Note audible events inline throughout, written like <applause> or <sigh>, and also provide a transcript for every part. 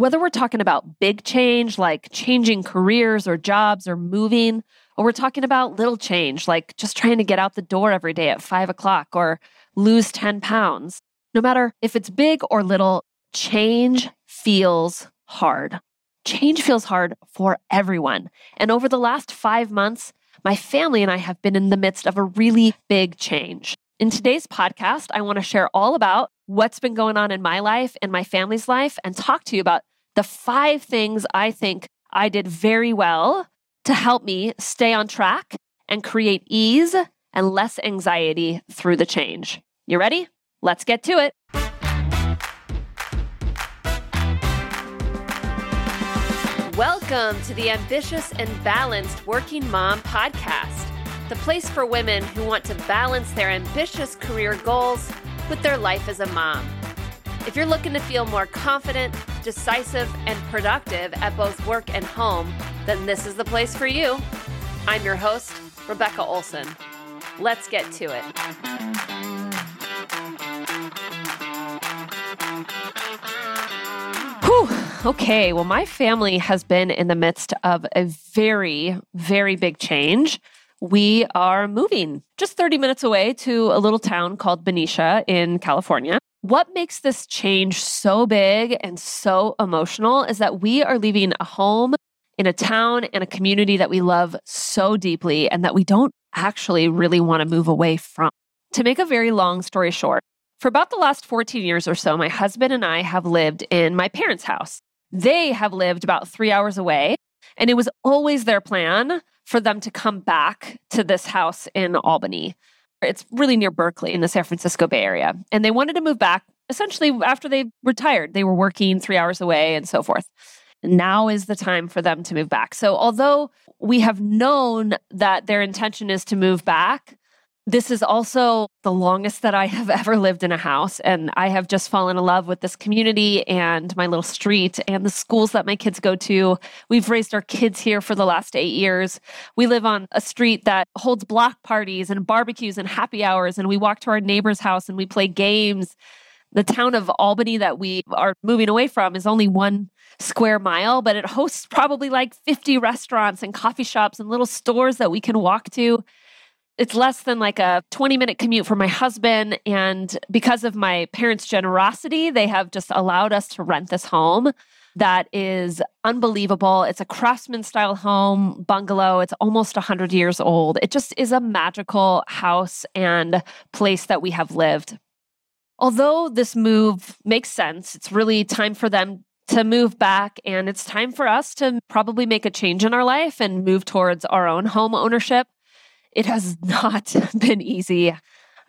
Whether we're talking about big change, like changing careers or jobs or moving, or we're talking about little change, like just trying to get out the door every day at five o'clock or lose 10 pounds, no matter if it's big or little, change feels hard. Change feels hard for everyone. And over the last five months, my family and I have been in the midst of a really big change. In today's podcast, I want to share all about what's been going on in my life and my family's life and talk to you about the five things I think I did very well to help me stay on track and create ease and less anxiety through the change. You ready? Let's get to it. Welcome to the Ambitious and Balanced Working Mom podcast, the place for women who want to balance their ambitious career goals with their life as a mom. If you're looking to feel more confident, decisive, and productive at both work and home, then this is the place for you. I'm your host, Rebecca Olson. Let's get to it. Whew. Okay, well, my family has been in the midst of a very, very big change. We are moving just 30 minutes away to a little town called Benicia in California. What makes this change so big and so emotional is that we are leaving a home in a town and a community that we love so deeply and that we don't actually really want to move away from. To make a very long story short, for about the last 14 years or so, my husband and I have lived in my parents' house. They have lived about three hours away, and it was always their plan for them to come back to this house in Albany. It's really near Berkeley in the San Francisco Bay Area. And they wanted to move back essentially after they retired. They were working three hours away and so forth. Now is the time for them to move back. So, although we have known that their intention is to move back, this is also the longest that I have <laughs> ever lived in a house. And I have just fallen in love with this community and my little street and the schools that my kids go to. We've raised our kids here for the last eight years. We live on a street that holds block parties and barbecues and happy hours. And we walk to our neighbor's house and we play games. The town of Albany that we are moving away from is only one square mile, but it hosts probably like 50 restaurants and coffee shops and little stores that we can walk to it's less than like a 20 minute commute for my husband. And because of my parents' generosity, they have just allowed us to rent this home that is unbelievable. It's a craftsman style home, bungalow. It's almost 100 years old. It just is a magical house and place that we have lived. Although this move makes sense, it's really time for them to move back and it's time for us to probably make a change in our life and move towards our own home ownership. It has <laughs> not been easy.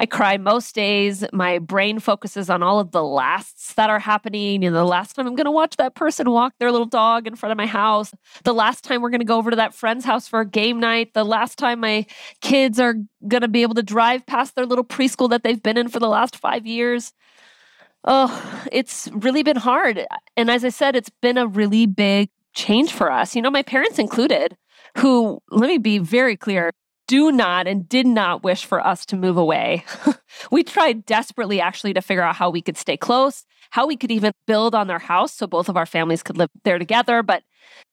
I cry most days. My brain focuses on all of the lasts that are happening. You know, the last time I'm going to watch that person walk their little dog in front of my house. The last time we're going to go over to that friend's house for a game night. The last time my kids are going to be able to drive past their little preschool that they've been in for the last five years. Oh, it's really been hard. And as I said, it's been a really big change for us. You know, my parents included, who, let me be very clear, do not and did not wish for us to move away. <laughs> we tried desperately actually to figure out how we could stay close, how we could even build on their house so both of our families could live there together. But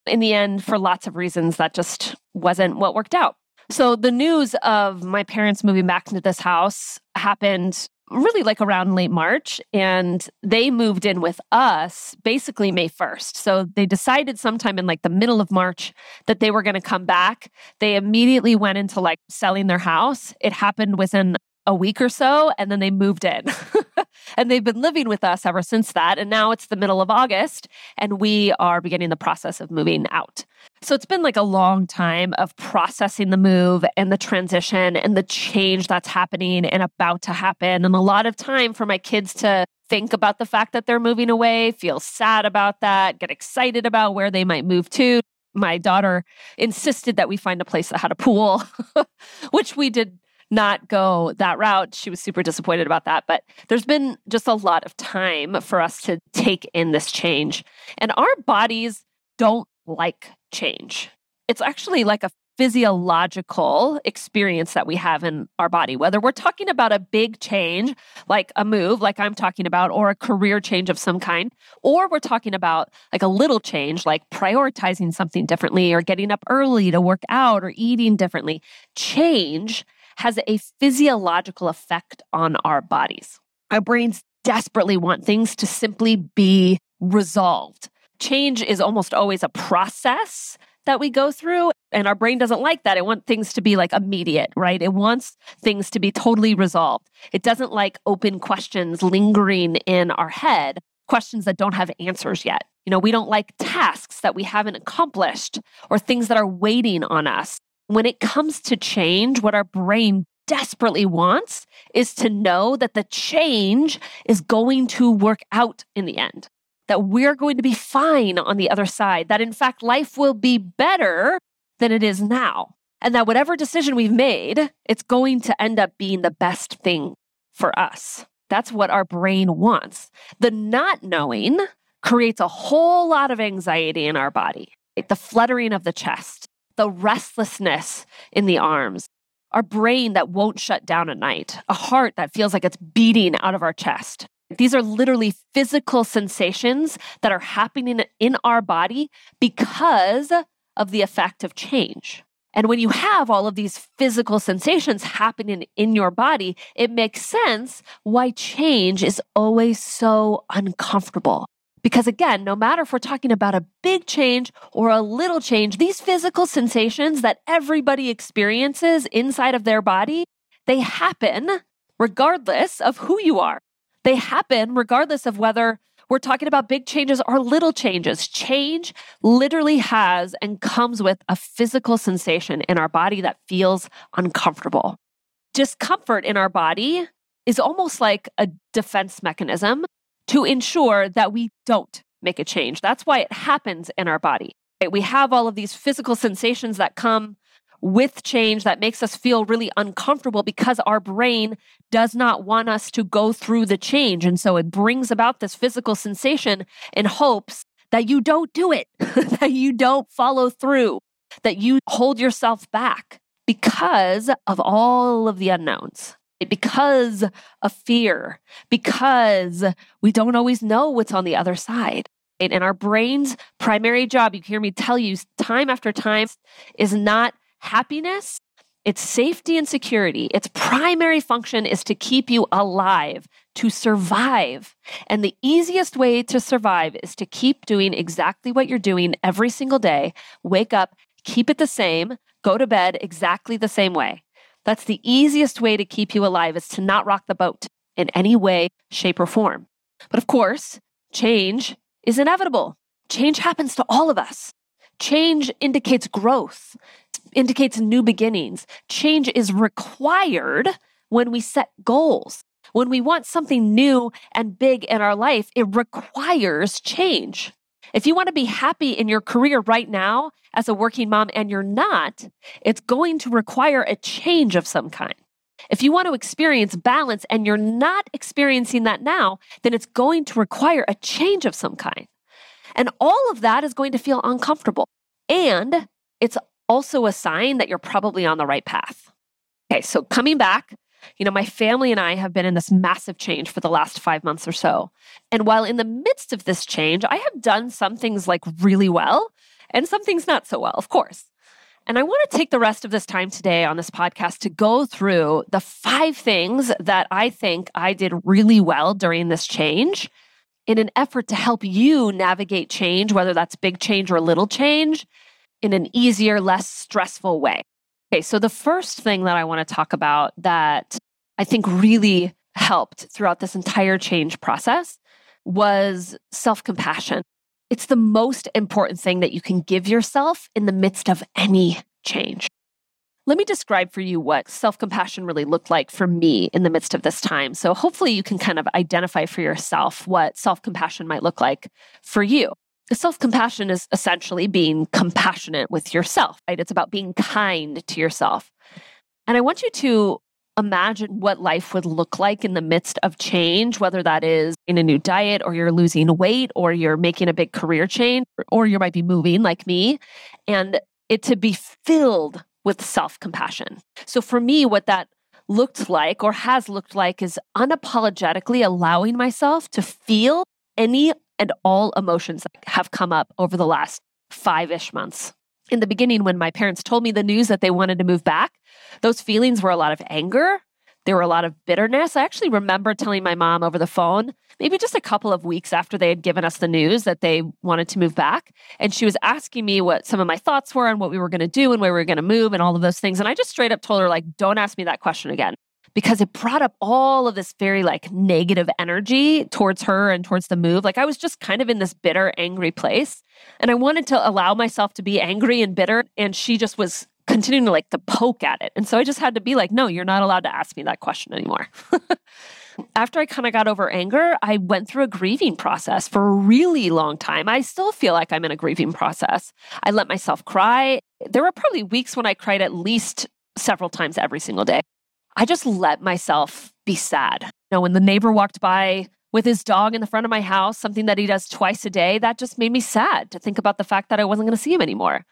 in the end, for lots of reasons, that just wasn't what worked out. So the news of my parents moving back into this house happened really like around late March. And they moved in with us basically May 1st. So they decided sometime in like the middle of March that they were going to come back. They immediately went into like selling their house. It happened within a week or so, and then they moved in. <laughs> and they've been living with us ever since that. And now it's the middle of August, and we are beginning the process of moving out. So it's been like a long time of processing the move and the transition and the change that's happening and about to happen. And a lot of time for my kids to think about the fact that they're moving away, feel sad about that, get excited about where they might move to. My daughter insisted that we find a place that had a pool, <laughs> which we did not go that route. She was super disappointed about that. But there's been just a lot of time for us to take in this change. And our bodies don't like change. It's actually like a physiological experience that we have in our body, whether we're talking about a big change, like a move, like I'm talking about, or a career change of some kind, or we're talking about like a little change, like prioritizing something differently, or getting up early to work out, or eating differently. Change has a physiological effect on our bodies. Our brains desperately want things to simply be resolved. Change is almost always a process that we go through. And our brain doesn't like that. It wants things to be like immediate, right? It wants things to be totally resolved. It doesn't like open questions lingering in our head, questions that don't have answers yet. You know, we don't like tasks that we haven't accomplished or things that are waiting on us. When it comes to change, what our brain desperately wants is to know that the change is going to work out in the end that we're going to be fine on the other side, that in fact, life will be better than it is now. And that whatever decision we've made, it's going to end up being the best thing for us. That's what our brain wants. The not knowing creates a whole lot of anxiety in our body, the fluttering of the chest, the restlessness in the arms, our brain that won't shut down at night, a heart that feels like it's beating out of our chest. These are literally physical sensations that are happening in our body because of the effect of change. And when you have all of these physical sensations happening in your body, it makes sense why change is always so uncomfortable. Because again, no matter if we're talking about a big change or a little change, these physical sensations that everybody experiences inside of their body, they happen regardless of who you are. They happen regardless of whether we're talking about big changes or little changes. Change literally has and comes with a physical sensation in our body that feels uncomfortable. Discomfort in our body is almost like a defense mechanism to ensure that we don't make a change. That's why it happens in our body. We have all of these physical sensations that come with change that makes us feel really uncomfortable because our brain does not want us to go through the change. And so it brings about this physical sensation in hopes that you don't do it, <laughs> that you don't follow through, that you hold yourself back because of all of the unknowns. Because of fear, because we don't always know what's on the other side. And our brain's primary job, you hear me tell you time after time, is not happiness, it's safety and security. Its primary function is to keep you alive, to survive. And the easiest way to survive is to keep doing exactly what you're doing every single day. Wake up, keep it the same, go to bed exactly the same way. That's the easiest way to keep you alive is to not rock the boat in any way, shape, or form. But of course, change is inevitable. Change happens to all of us. Change indicates growth indicates new beginnings. Change is required when we set goals. When we want something new and big in our life, it requires change. If you want to be happy in your career right now as a working mom and you're not, it's going to require a change of some kind. If you want to experience balance and you're not experiencing that now, then it's going to require a change of some kind. And all of that is going to feel uncomfortable. And it's also a sign that you're probably on the right path. Okay, so coming back, you know, my family and I have been in this massive change for the last five months or so. And while in the midst of this change, I have done some things like really well and some things not so well, of course. And I want to take the rest of this time today on this podcast to go through the five things that I think I did really well during this change in an effort to help you navigate change, whether that's big change or little change, in an easier, less stressful way. Okay, so the first thing that I want to talk about that I think really helped throughout this entire change process was self compassion. It's the most important thing that you can give yourself in the midst of any change. Let me describe for you what self compassion really looked like for me in the midst of this time. So, hopefully, you can kind of identify for yourself what self compassion might look like for you. Self compassion is essentially being compassionate with yourself, right? It's about being kind to yourself. And I want you to imagine what life would look like in the midst of change, whether that is in a new diet or you're losing weight or you're making a big career change or you might be moving like me, and it to be filled with self compassion. So for me, what that looked like or has looked like is unapologetically allowing myself to feel any and all emotions that have come up over the last five ish months. In the beginning, when my parents told me the news that they wanted to move back, those feelings were a lot of anger. There were a lot of bitterness. I actually remember telling my mom over the phone, maybe just a couple of weeks after they had given us the news that they wanted to move back. And she was asking me what some of my thoughts were and what we were going to do and where we were going to move and all of those things. And I just straight up told her, like, don't ask me that question again because it brought up all of this very like negative energy towards her and towards the move. Like I was just kind of in this bitter, angry place. And I wanted to allow myself to be angry and bitter. And she just was continuing to like to poke at it. And so I just had to be like, no, you're not allowed to ask me that question anymore. <laughs> After I kind of got over anger, I went through a grieving process for a really long time. I still feel like I'm in a grieving process. I let myself cry. There were probably weeks when I cried at least several times every single day. I just let myself be sad. You know, when the neighbor walked by with his dog in the front of my house, something that he does twice a day, that just made me sad to think about the fact that I wasn't going to see him anymore.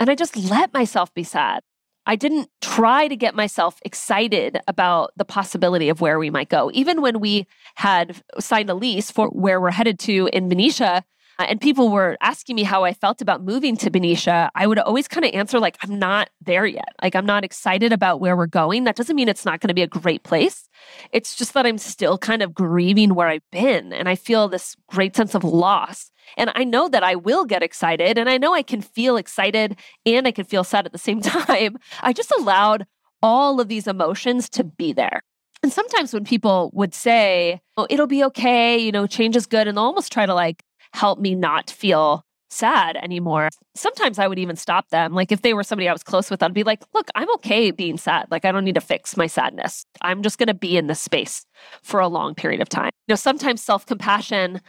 And I just let myself be sad. I didn't try to get myself excited about the possibility of where we might go. Even when we had signed a lease for where we're headed to in uh, Uh, and people were asking me how I felt about moving to Benicia, I would always kind of answer, like, I'm not there yet. Like, I'm not excited about where we're going. That doesn't mean it's not going to be a great place. It's just that I'm still kind of grieving where I've been. And I feel this great sense of loss. And I know that I will get excited and I know I can feel excited and I can feel sad at the same <laughs> time. I just allowed all of these emotions to be there. And sometimes when people would say, oh, it'll be okay, you know, change is good, and they'll almost try to like help me not feel sad anymore. Sometimes I would even stop them. Like if they were somebody I was close with, I'd be like, look, I'm okay being sad. Like I don't need to fix my sadness. I'm just going to be in this space for a long period of time. You know, sometimes self compassion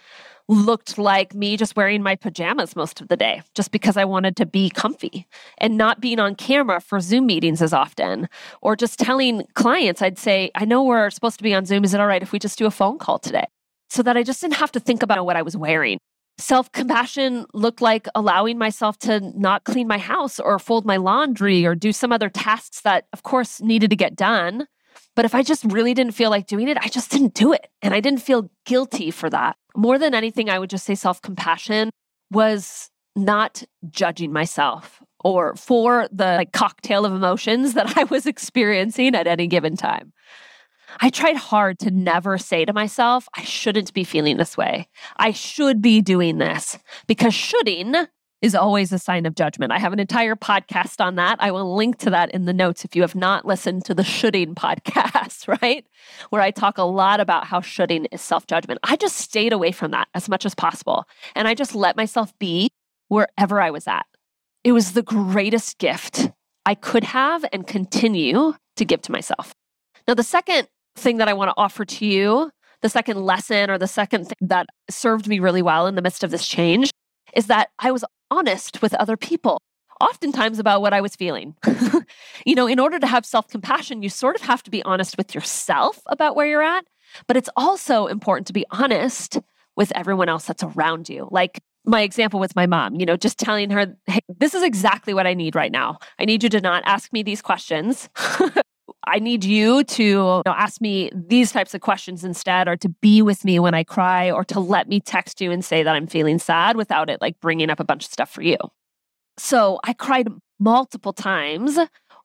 looked like me just wearing my pajamas most of the day just because I wanted to be comfy and not being on camera for Zoom meetings as often or just telling clients, I'd say, I know we're supposed to be on Zoom. Is it all right if we just do a phone call today? So that I just didn't have to think about what I was wearing Self compassion looked like allowing myself to not clean my house or fold my laundry or do some other tasks that, of course, needed to get done. But if I just really didn't feel like doing it, I just didn't do it. And I didn't feel guilty for that. More than anything, I would just say self compassion was not judging myself or for the like, cocktail of emotions <laughs> that I was experiencing at any given time. I tried hard to never say to myself, I shouldn't be feeling this way. I should be doing this because shoulding is always a sign of judgment. I have an entire podcast on that. I will link to that in the notes if you have not listened to the shoulding <laughs> podcast, right? Where I talk a lot about how shoulding is self judgment. I just stayed away from that as much as possible. And I just let myself be wherever I was at. It was the greatest gift I could have and continue to give to myself. Now, the second thing that I want to offer to you, the second lesson or the second thing that served me really well in the midst of this change is that I was honest with other people, oftentimes about what I was feeling. <laughs> you know, in order to have self compassion, you sort of have to be honest with yourself about where you're at, but it's also important to be honest with everyone else that's around you. Like my example with my mom, you know, just telling her, hey, this is exactly what I need right now. I need you to not ask me these questions. <laughs> I need you to you know, ask me these types of questions instead, or to be with me when I cry, or to let me text you and say that I'm feeling sad without it like bringing up a bunch of stuff for you. So I cried multiple times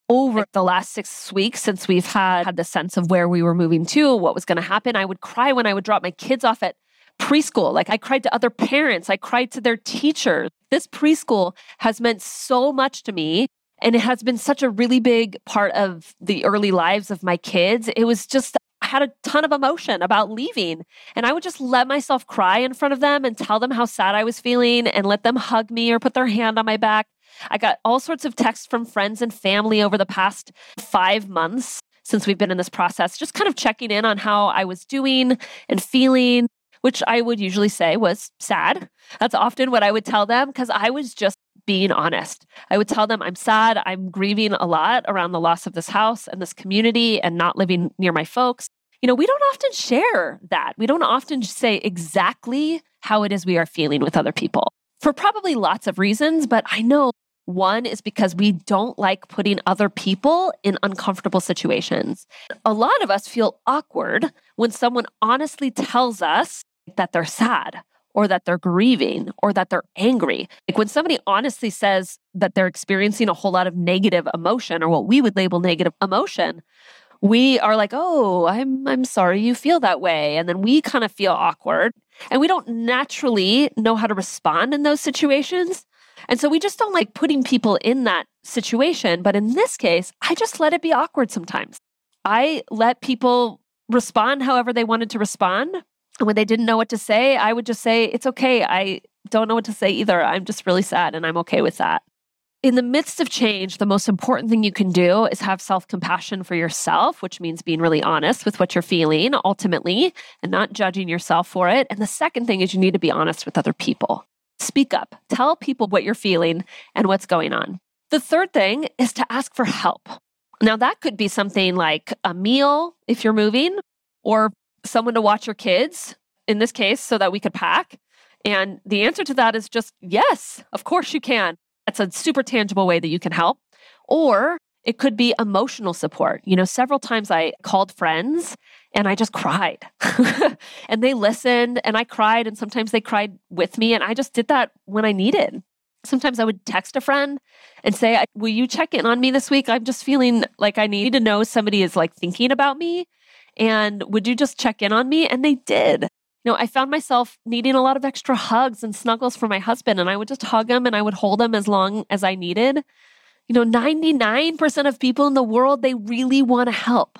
over the last six weeks since we've had, had the sense of where we were moving to, what was going to happen. I would cry when I would drop my kids off at preschool. Like I cried to other parents, I cried to their teachers. This preschool has meant so much to me and it has been such a really big part of the early lives of my kids. It was just, I had a ton of emotion about leaving. And I would just let myself cry in front of them and tell them how sad I was feeling and let them hug me or put their hand on my back. I got all sorts of texts from friends and family over the past five months since we've been in this process, just kind of checking in on how I was doing and feeling which I would usually say was sad. That's often what I would tell them because I was just being honest. I would tell them I'm sad, I'm grieving a lot around the loss of this house and this community and not living near my folks. You know, we don't often share that. We don't often say exactly how it is we are feeling with other people for probably lots of reasons, but I know One is because we don't like putting other people in uncomfortable situations. A lot of us feel awkward when someone honestly tells us that they're sad or that they're grieving or that they're angry. Like when somebody honestly says that they're experiencing a whole lot of negative emotion or what we would label negative emotion, we are like, "Oh, I'm I'm sorry you feel that way." And then we kind of feel awkward and we don't naturally know how to respond in those situations. And so we just don't like putting people in that situation. But in this case, I just let it be awkward sometimes. I let people respond however they wanted to respond. When they didn't know what to say, I would just say, It's okay. I don't know what to say either. I'm just really sad and I'm okay with that. In the midst of change, the most important thing you can do is have self compassion for yourself, which means being really honest with what you're feeling ultimately and not judging yourself for it. And the second thing is you need to be honest with other people. Speak up, tell people what you're feeling and what's going on. The third thing is to ask for help. Now, that could be something like a meal if you're moving, or someone to watch your kids, in this case, so that we could pack. And the answer to that is just yes, of course you can. That's a super tangible way that you can help. Or it could be emotional support. You know, several times I called friends and I just cried. <laughs> and they listened and I cried and sometimes they cried with me and I just did that when I needed. Sometimes I would text a friend and say, "Will you check in on me this week? I'm just feeling like I need to know somebody is like thinking about me and would you just check in on me?" And they did. You know, I found myself needing a lot of extra hugs and snuggles for my husband and I would just hug him and I would hold him as long as I needed. You know, 99% of people in the world, they really want to help.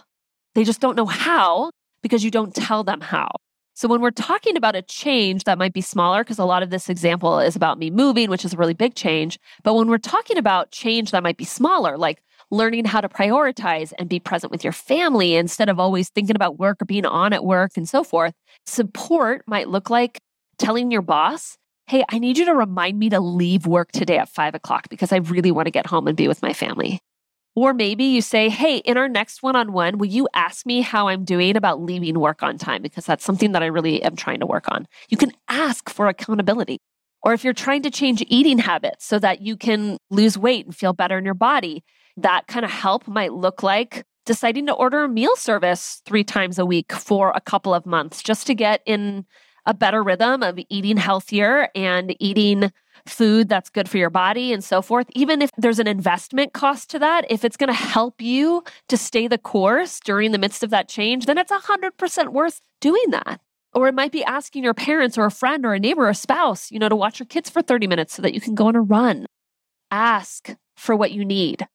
They just don't know how because you don't tell them how. So when we're talking about a change that might be smaller, because a lot of this example is about me moving, which is a really big change. But when we're talking about change that might be smaller, like learning how to prioritize and be present with your family instead of always thinking about work or being on at work and so forth, support might look like telling your boss, hey, I need you to remind me to leave work today at five o'clock because I really want to get home and be with my family. Or maybe you say, hey, in our next one on one, will you ask me how I'm doing about leaving work on time? Because that's something that I really am trying to work on. You can ask for accountability. Or if you're trying to change eating habits so that you can lose weight and feel better in your body, that kind of help might look like deciding to order a meal service three times a week for a couple of months just to get in a better rhythm of eating healthier and eating food that's good for your body and so forth, even if there's an investment cost to that, if it's going to help you to stay the course during the midst of that change, then it's 100% worth doing that. Or it might be asking your parents or a friend or a neighbor or a spouse, you know, to watch your kids for 30 minutes so that you can go on a run. Ask for what you need.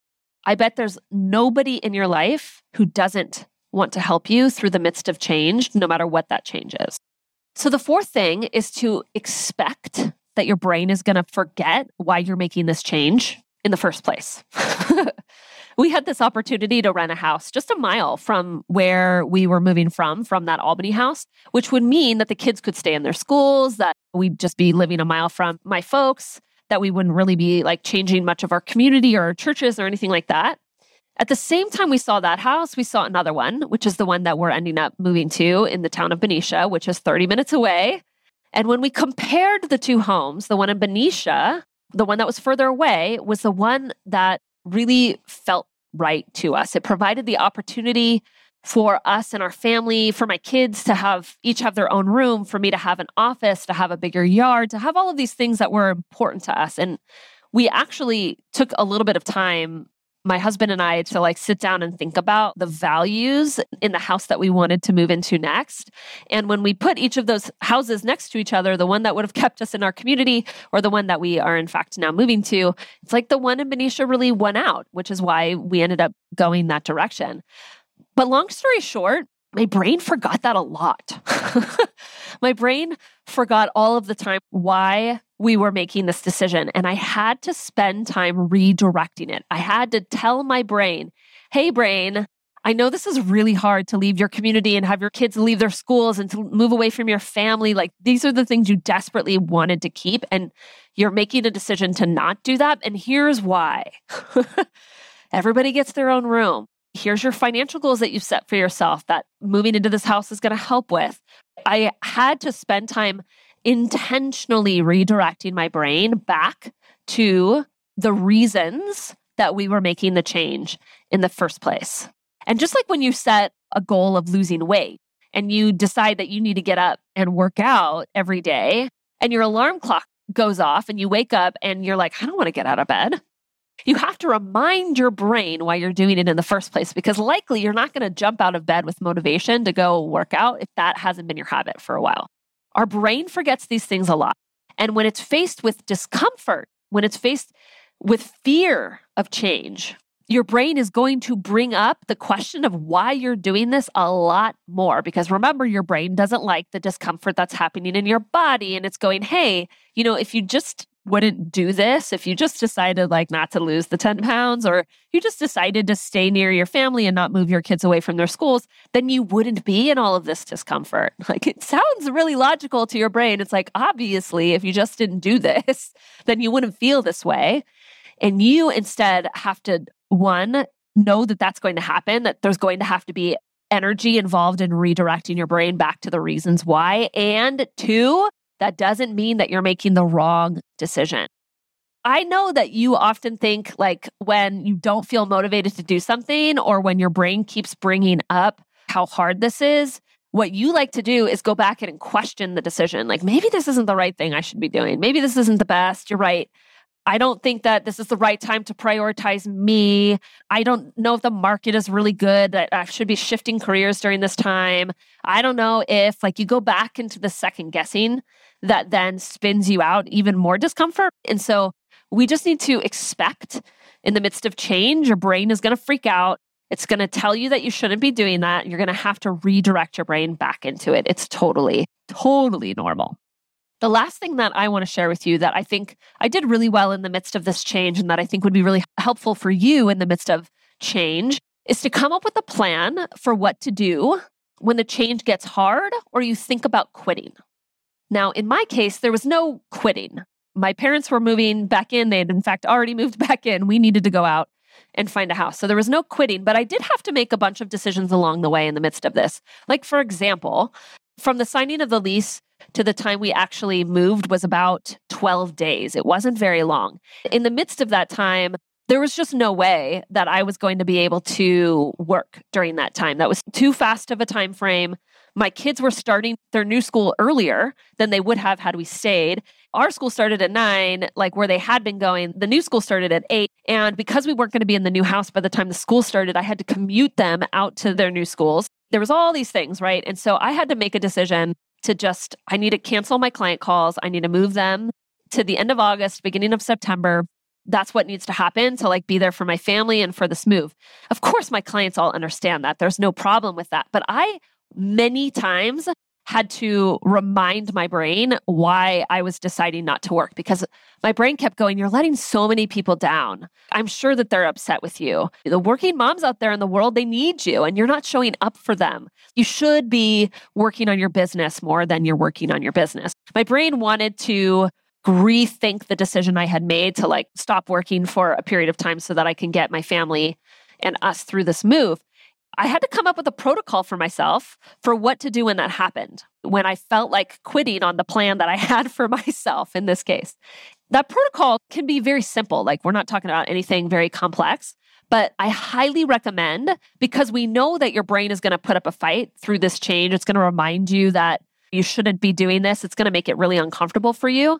I bet there's nobody in your life who doesn't want to help you through the midst of change, no matter what that change is. So the fourth thing is to expect that your brain is going to forget why you're making this change in the first place. <laughs> we had this opportunity to rent a house just a mile from where we were moving from, from that Albany house, which would mean that the kids could stay in their schools, that we'd just be living a mile from my folks, that we wouldn't really be like changing much of our community or our churches or anything like that. At the same time we saw that house, we saw another one, which is the one that we're ending up moving to in the town of Benicia, which is 30 minutes away. And when we compared the two homes, the one in Benicia, the one that was further away, was the one that really felt right to us. It provided the opportunity for us and our family, for my kids to have each have their own room, for me to have an office, to have a bigger yard, to have all of these things that were important to us. And we actually took a little bit of time my husband and I to like sit down and think about the values in the house that we wanted to move into next. And when we put each of those houses next to each other, the one that would have kept us in our community or the one that we are in fact now moving to, it's like the one in Benicia really won out, which is why we ended up going that direction. But long story short, my brain forgot that a lot. <laughs> my brain forgot all of the time why we were making this decision. And I had to spend time redirecting it. I had to tell my brain, hey, brain, I know this is really hard to leave your community and have your kids leave their schools and to move away from your family. Like these are the things you desperately wanted to keep. And you're making a decision to not do that. And here's why <laughs> everybody gets their own room. Here's your financial goals that you've set for yourself that moving into this house is going to help with. I had to spend time intentionally redirecting my brain back to the reasons that we were making the change in the first place. And just like when you set a goal of losing weight and you decide that you need to get up and work out every day, and your alarm clock goes off and you wake up and you're like, I don't want to get out of bed. You have to remind your brain why you're doing it in the first place because likely you're not going to jump out of bed with motivation to go work out if that hasn't been your habit for a while. Our brain forgets these things a lot. And when it's faced with discomfort, when it's faced with fear of change, your brain is going to bring up the question of why you're doing this a lot more. Because remember, your brain doesn't like the discomfort that's happening in your body. And it's going, hey, you know, if you just wouldn't do this, if you just decided like not to lose the 10 pounds, or you just decided to stay near your family and not move your kids away from their schools, then you wouldn't be in all of this discomfort. <laughs> Like it sounds really logical to your brain. It's like, obviously, if you just didn't do this, <laughs> then you wouldn't feel this way. And you instead have to one, know that that's going to happen, that there's going to have to be energy involved in redirecting your brain back to the reasons why. And two, that doesn't mean that you're making the wrong decision. I know that you often think like when you don't feel motivated to do something or when your brain keeps bringing up how hard this is, what you like to do is go back and question the decision. Like maybe this isn't the right thing I should be doing. Maybe this isn't the best. You're right. I don't think that this is the right time to prioritize me. I don't know if the market is really good, that I should be shifting careers during this time. I don't know if, like, you go back into the second guessing that then spins you out even more discomfort. And so we just need to expect in the midst of change, your brain is going to freak out. It's going to tell you that you shouldn't be doing that. You're going to have to redirect your brain back into it. It's totally, totally normal. The last thing that I want to share with you that I think I did really well in the midst of this change and that I think would be really helpful for you in the midst of change is to come up with a plan for what to do when the change gets hard or you think about quitting. Now, in my case, there was no quitting. My parents were moving back in. They had, in fact, already <laughs> moved back in. We needed to go out and find a house. So there was no quitting, but I did have to make a bunch of decisions along the way in the midst of this. Like, for example, from the signing of the lease to the time we actually moved was about 12 days. It wasn't very long. In the midst of that time, there was just no way that I was going to be able to work during that time. That was too fast of a time frame. My kids were starting their new school earlier than they would have had we stayed. Our school started at nine, like where they had been going. The new school started at eight. And because we weren't going to be in the new house by the time the school started, I had to commute them out to their new schools. There was all these things, right? And so I had to make a decision to just, I need to cancel my client calls. I need to move them to the end of August, beginning of September. That's what needs to happen to like be there for my family and for this move. Of course, my clients all understand that. There's no problem with that. But I many times had to remind my brain why I was deciding not to work because my brain kept going, You're letting so many people down. I'm sure that they're upset with you. The working moms out there in the world, they need you and you're not showing up for them. You should be working on your business more than you're working on your business. My brain wanted to rethink the decision I had made to like stop working for a period of time so that I can get my family and us through this move. I had to come up with a protocol for myself for what to do when that happened, when I felt like quitting on the plan that I <laughs> had for myself in this case. That protocol can be very simple. Like, we're not talking about anything very complex, but I highly recommend because we know that your brain is going to put up a fight through this change. It's going to remind you that you shouldn't be doing this. It's going to make it really uncomfortable for you.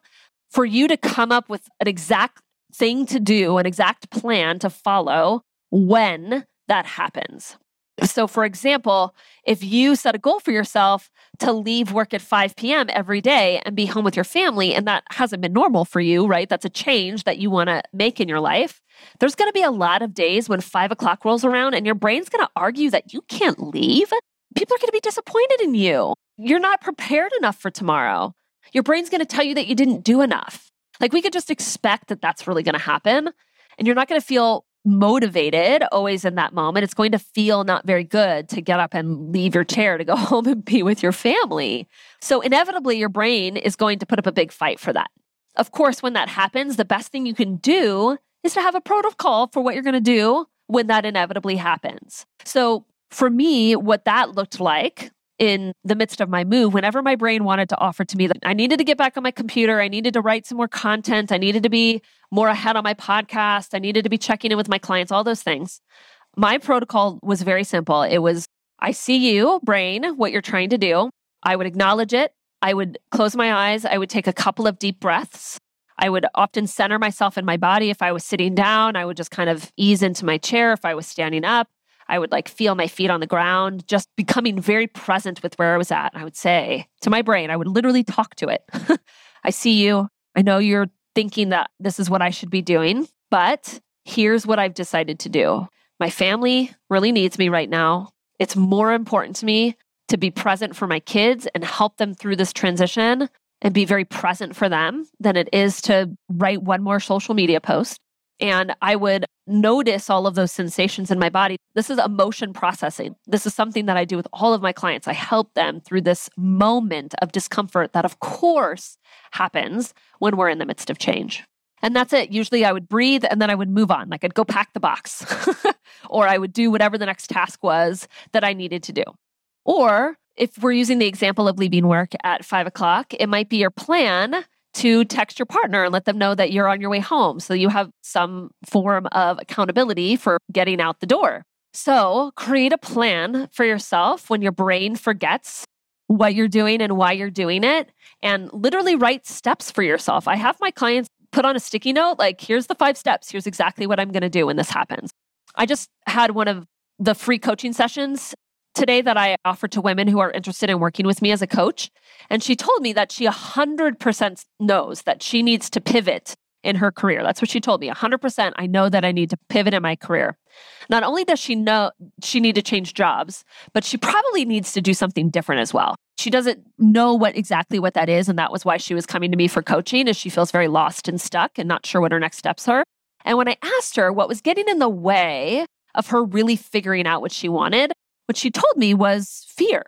For you to come up with an exact thing to do, an exact plan to follow when that happens. So, for example, if you set a goal for yourself to leave work at 5 p.m. every day and be home with your family, and that hasn't been normal for you, right? That's a change that you want to make in your life. There's going to be a lot of days when five o'clock rolls around and your brain's going to argue that you can't leave. People are going to be disappointed in you. You're not prepared enough for tomorrow. Your brain's going to tell you that you didn't do enough. Like we could just expect that that's really going to happen. And you're not going to feel motivated always in that moment, it's going to feel not very good to get up and leave your chair to go <laughs> home and be with your family. So, inevitably, your brain is going to put up a big fight for that. Of course, when that happens, the best thing you can do is to have a protocol for what you're going to do when that inevitably happens. So, for me, what that looked like in the midst of my move, whenever my brain wanted to offer to me that I needed to get back on my computer, I needed to write some more content, I needed to be more ahead on my podcast, I needed to be checking in with my clients, all those things. My protocol was very simple. It was I see you, brain, what you're trying to do. I would acknowledge it. I would close my eyes. I would take a couple of deep breaths. I would often center myself in my body. If I was sitting down, I would just kind of ease into my chair. If I was standing up, I would like feel my feet on the ground, just becoming very present with where I was at. I would say to my brain, I would literally talk to it. <laughs> I see you. I know you're thinking that this is what I should be doing, but here's what I've decided to do. My family really needs me right now. It's more important to me to be present for my kids and help them through this transition and be very present for them than it is to write one more social media post. And I would notice all of those sensations in my body. This is emotion processing. This is something that I do with all of my clients. I help them through this moment of discomfort that, of course, happens when we're in the midst of change. And that's it. Usually I would breathe and then I would move on. Like I'd go pack the box <laughs> or I would do whatever the next task was that I needed to do. Or if we're using the example of leaving work at five o'clock, it might be your plan to text your partner and let them know that you're on your way home. So you have some form of accountability for getting out the door. So create a plan for yourself when your brain forgets what you're doing and why you're doing it, and literally write steps for yourself. I have my clients put on a sticky note, like, here's the five steps. Here's exactly what I'm going to do when this happens. I just had one of the free coaching sessions today that I offer to women who are interested in working with me as a coach. And she told me that she 100% knows that she needs to pivot in her career. That's what she told me. 100% I know that I need to pivot in my career. Not only does she know she need to change jobs, but she probably needs to do something different as well. She doesn't know what exactly what that is and that was why she was coming to me for coaching as she feels very lost and stuck and not sure what her next steps are. And when I asked her what was getting in the way of her really figuring out what she wanted, what she told me was fear.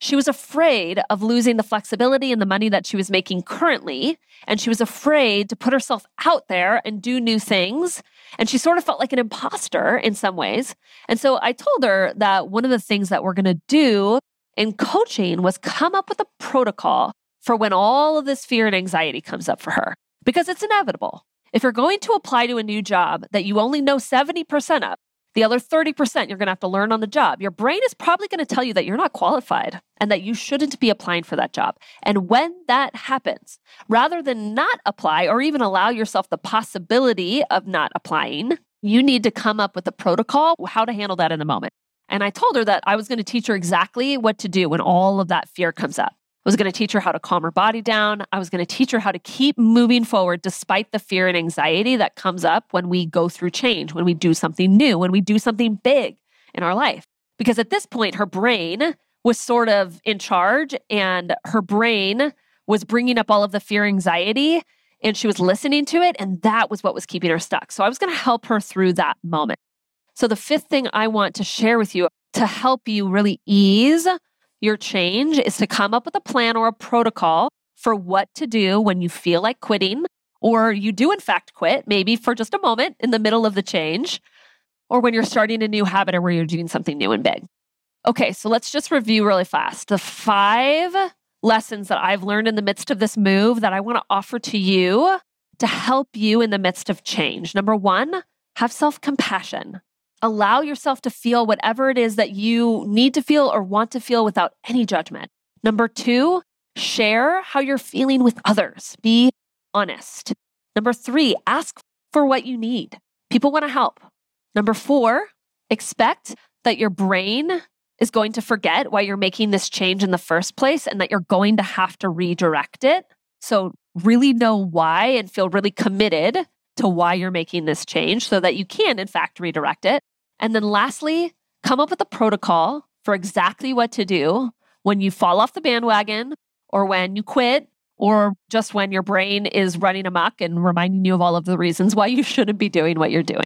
She was afraid of losing the flexibility and the money that she was making currently. And she was afraid to put herself out there and do new things. And she sort of felt like an imposter in some ways. And so I told her that one of the things that we're going to do in coaching was come up with a protocol for when all of this fear and anxiety comes up for her, because it's inevitable. If you're going to apply to a new job that you only know 70% of, the other 30% you're going to have to learn on the job. Your brain is probably going to tell you that you're not qualified and that you shouldn't be applying for that job. And when that happens, rather than not apply or even allow yourself the possibility of not applying, you need to come up with a protocol how to handle that in the moment. And I told her that I was going to teach her exactly what to do when all of that fear comes up. I was going to teach her how to calm her body down. I was going to teach her how to keep moving forward despite the fear and anxiety that comes up when we go through change, when we do something new, when we do something big in our life. Because at this point, her brain was sort of in charge and her brain was bringing up all of the fear anxiety and she was listening to it. And that was what was keeping her stuck. So I was going to help her through that moment. So the fifth thing I want to share with you to help you really ease your change is to come up with a plan or a protocol for what to do when you feel like quitting, or you do, in fact, quit, maybe for just a moment in the middle of the change, or when you're starting a new habit or where you're doing something new and big. Okay, so let's just review really fast the five lessons that I've learned in the midst of this move that I want to offer to you to help you in the midst of change. Number one, have self compassion. Allow yourself to feel whatever it is that you need to feel or want to feel without any judgment. Number two, share how you're feeling with others. Be honest. Number three, ask for what you need. People want to help. Number four, expect that your brain is going to forget why you're making this change in the first place and that you're going to have to redirect it. So, really know why and feel really committed to why you're making this change so that you can, in fact, redirect it. And then lastly, come up with a protocol for exactly what to do when you fall off the bandwagon or when you quit or just when your brain is running amok and reminding you of all of the reasons why you shouldn't be doing what you're doing.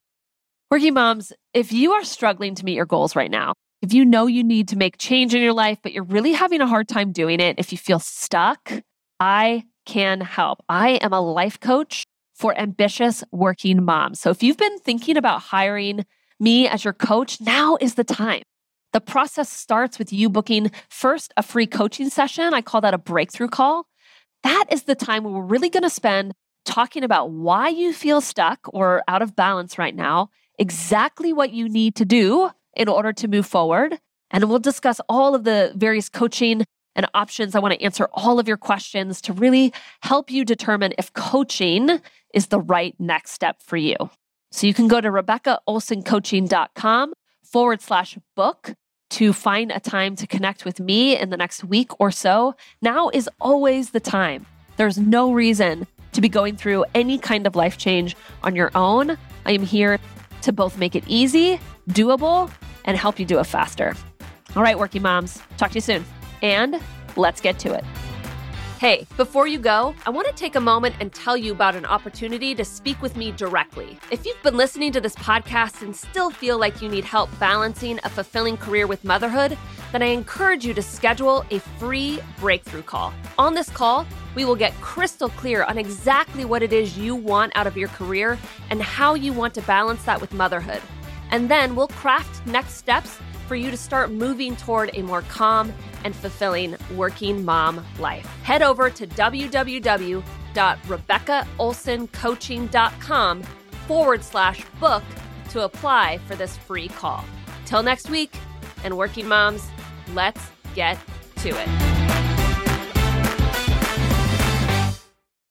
Working moms, if you are struggling to meet your goals right now, if you know you need to make change in your life, but you're really having a hard time doing it, if you feel stuck, I can help. I am a life coach for ambitious working moms. So if you've been thinking about hiring me as your coach, now is the time. The process starts with you booking first a free coaching session. I call that a breakthrough call. That is the time we're really going to spend talking about why you feel stuck or out of balance right now, exactly what you need to do in order to move forward. And we'll discuss all of the various coaching and options. I want to answer all of your questions to really help you determine if coaching is the right next step for you. So you can go to RebeccaOlsonCoaching.com forward slash book to find a time to connect with me in the next week or so, now is always the time. There's no reason to be going through any kind of life change on your own. I am here to both make it easy, doable, and help you do it faster. All right, working moms, talk to you soon. And let's get to it. Hey, before you go, I want to take a moment and tell you about an opportunity to speak with me directly. If you've been listening to this podcast and still feel like you need help balancing a fulfilling career with motherhood, then I encourage you to schedule a free breakthrough call. On this call, we will get crystal clear on exactly what it is you want out of your career and how you want to balance that with motherhood. And then we'll craft next steps for you to start moving toward a more calm and fulfilling working mom life. Head over to www.rebeccaolsoncoaching.com forward slash book to apply for this free call. Till next week, and working moms, let's get to it.